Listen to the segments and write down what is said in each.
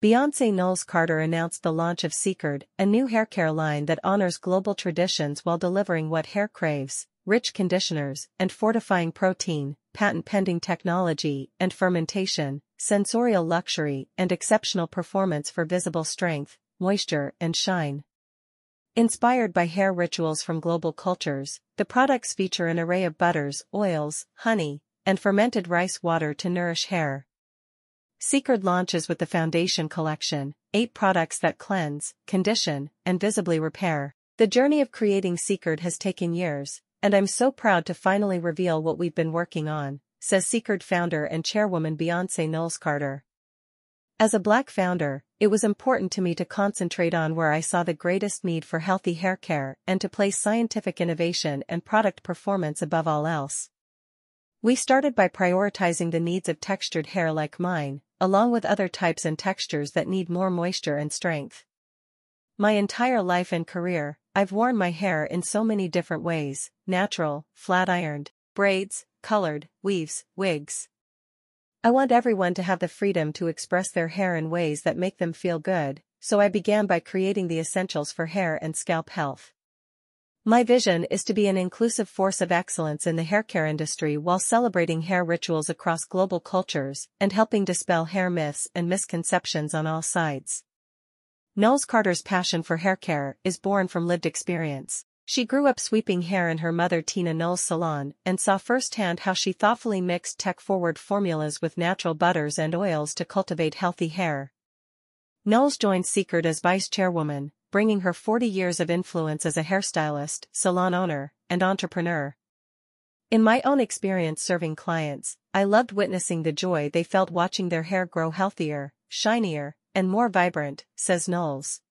Beyoncé Knowles Carter announced the launch of Cécred, a new haircare line that honors global traditions while delivering what hair craves, rich conditioners and fortifying protein, patent-pending technology and fermentation, sensorial luxury and exceptional performance for visible strength, moisture and shine. Inspired by hair rituals from global cultures, the products feature an array of butters, oils, honey, and fermented rice water to nourish hair. Cécred launches with the Foundation Collection, eight products that cleanse, condition, and visibly repair. The journey of creating Cécred has taken years, and I'm so proud to finally reveal what we've been working on, says Cécred founder and chairwoman Beyoncé Knowles Carter. As a black founder, it was important to me to concentrate on where I saw the greatest need for healthy hair care and to place scientific innovation and product performance above all else. We started by prioritizing the needs of textured hair like mine, along with other types and textures that need more moisture and strength. My entire life and career, I've worn my hair in so many different ways, natural, flat-ironed, braids, colored, weaves, wigs, I want everyone to have the freedom to express their hair in ways that make them feel good, so I began by creating the essentials for hair and scalp health. My vision is to be an inclusive force of excellence in the haircare industry while celebrating hair rituals across global cultures and helping dispel hair myths and misconceptions on all sides. Knowles Carter's passion for haircare is born from lived experience. She grew up sweeping hair in her mother Tina Knowles' salon and saw firsthand how she thoughtfully mixed tech-forward formulas with natural butters and oils to cultivate healthy hair. Knowles joined Cécred as vice chairwoman, bringing her 40 years of influence as a hairstylist, salon owner, and entrepreneur. In my own experience serving clients, I loved witnessing the joy they felt watching their hair grow healthier, shinier, and more vibrant, says Knowles.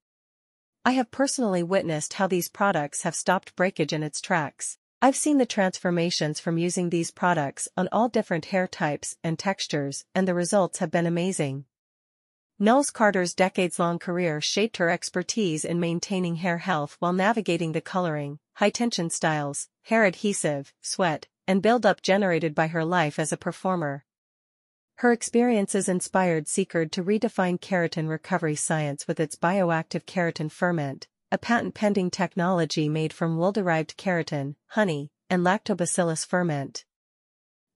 I have personally witnessed how these products have stopped breakage in its tracks. I've seen the transformations from using these products on all different hair types and textures, and the results have been amazing. Knowles Carter's decades-long career shaped her expertise in maintaining hair health while navigating the coloring, high-tension styles, hair adhesive, sweat, and buildup generated by her life as a performer. Her experiences inspired Cécred to redefine keratin recovery science with its bioactive keratin ferment, a patent-pending technology made from wool-derived keratin, honey, and lactobacillus ferment.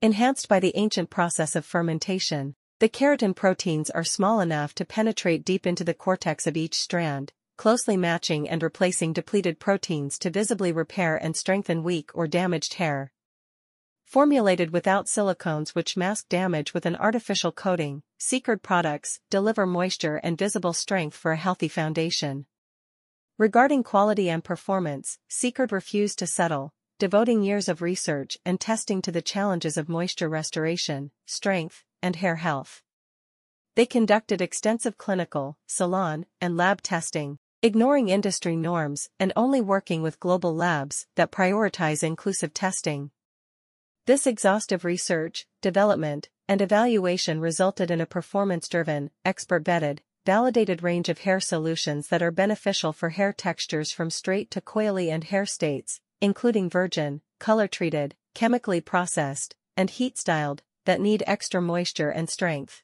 Enhanced by the ancient process of fermentation, the keratin proteins are small enough to penetrate deep into the cortex of each strand, closely matching and replacing depleted proteins to visibly repair and strengthen weak or damaged hair. Formulated without silicones which mask damage with an artificial coating, Cécred products deliver moisture and visible strength for a healthy foundation. Regarding quality and performance, Cécred refused to settle, devoting years of research and testing to the challenges of moisture restoration, strength, and hair health. They conducted extensive clinical, salon, and lab testing, ignoring industry norms and only working with global labs that prioritize inclusive testing. This exhaustive research, development, and evaluation resulted in a performance-driven, expert-vetted, validated range of hair solutions that are beneficial for hair textures from straight to coily and hair states, including virgin, color-treated, chemically processed, and heat-styled, that need extra moisture and strength.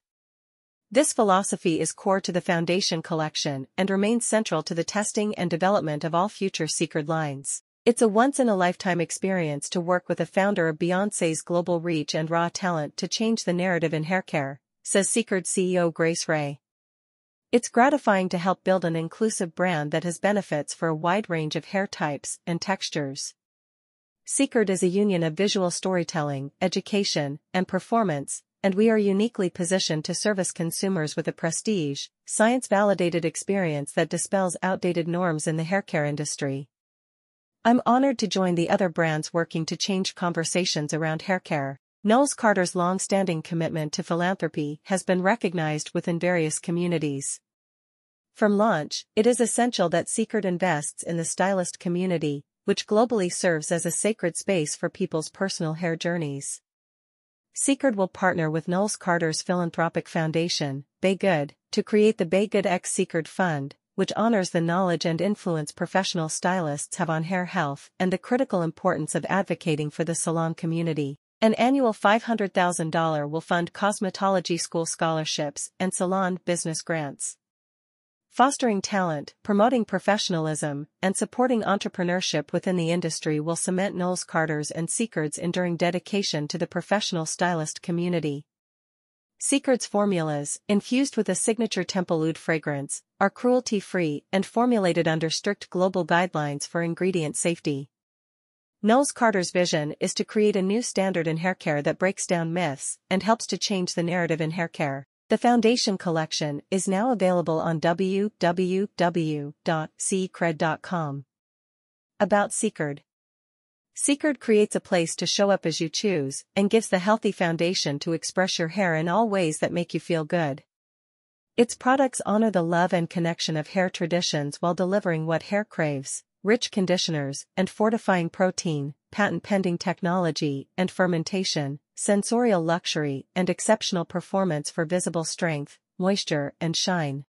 This philosophy is core to the Foundation collection and remains central to the testing and development of all future Cécred lines. It's a once-in-a-lifetime experience to work with a founder of Beyoncé's global reach and raw talent to change the narrative in haircare, says Cécred CEO Grace Ray. It's gratifying to help build an inclusive brand that has benefits for a wide range of hair types and textures. Cécred is a union of visual storytelling, education, and performance, and we are uniquely positioned to service consumers with a prestige, science-validated experience that dispels outdated norms in the haircare industry. I'm honored to join the other brands working to change conversations around haircare. Knowles Carter's long-standing commitment to philanthropy has been recognized within various communities. From launch, it is essential that Cécred invests in the stylist community, which globally serves as a sacred space for people's personal hair journeys. Cécred will partner with Knowles Carter's philanthropic foundation, Beygood, to create the Beygood X Cécred Fund, which honors the knowledge and influence professional stylists have on hair health and the critical importance of advocating for the salon community. An annual $500,000 will fund cosmetology school scholarships and salon business grants. Fostering talent, promoting professionalism, and supporting entrepreneurship within the industry will cement Knowles Carter's and Cécred's enduring dedication to the professional stylist community. Cécred's formulas, infused with a signature Temple Oud fragrance, are cruelty-free and formulated under strict global guidelines for ingredient safety. Knowles Carter's vision is to create a new standard in haircare that breaks down myths and helps to change the narrative in haircare. The Foundation collection is now available on www.cecred.com. About Cécred Cécred creates a place to show up as you choose and gives the healthy foundation to express your hair in all ways that make you feel good. Its products honor the love and connection of hair traditions while delivering what hair craves, rich conditioners and fortifying protein, patent-pending technology and fermentation, sensorial luxury and exceptional performance for visible strength, moisture and shine.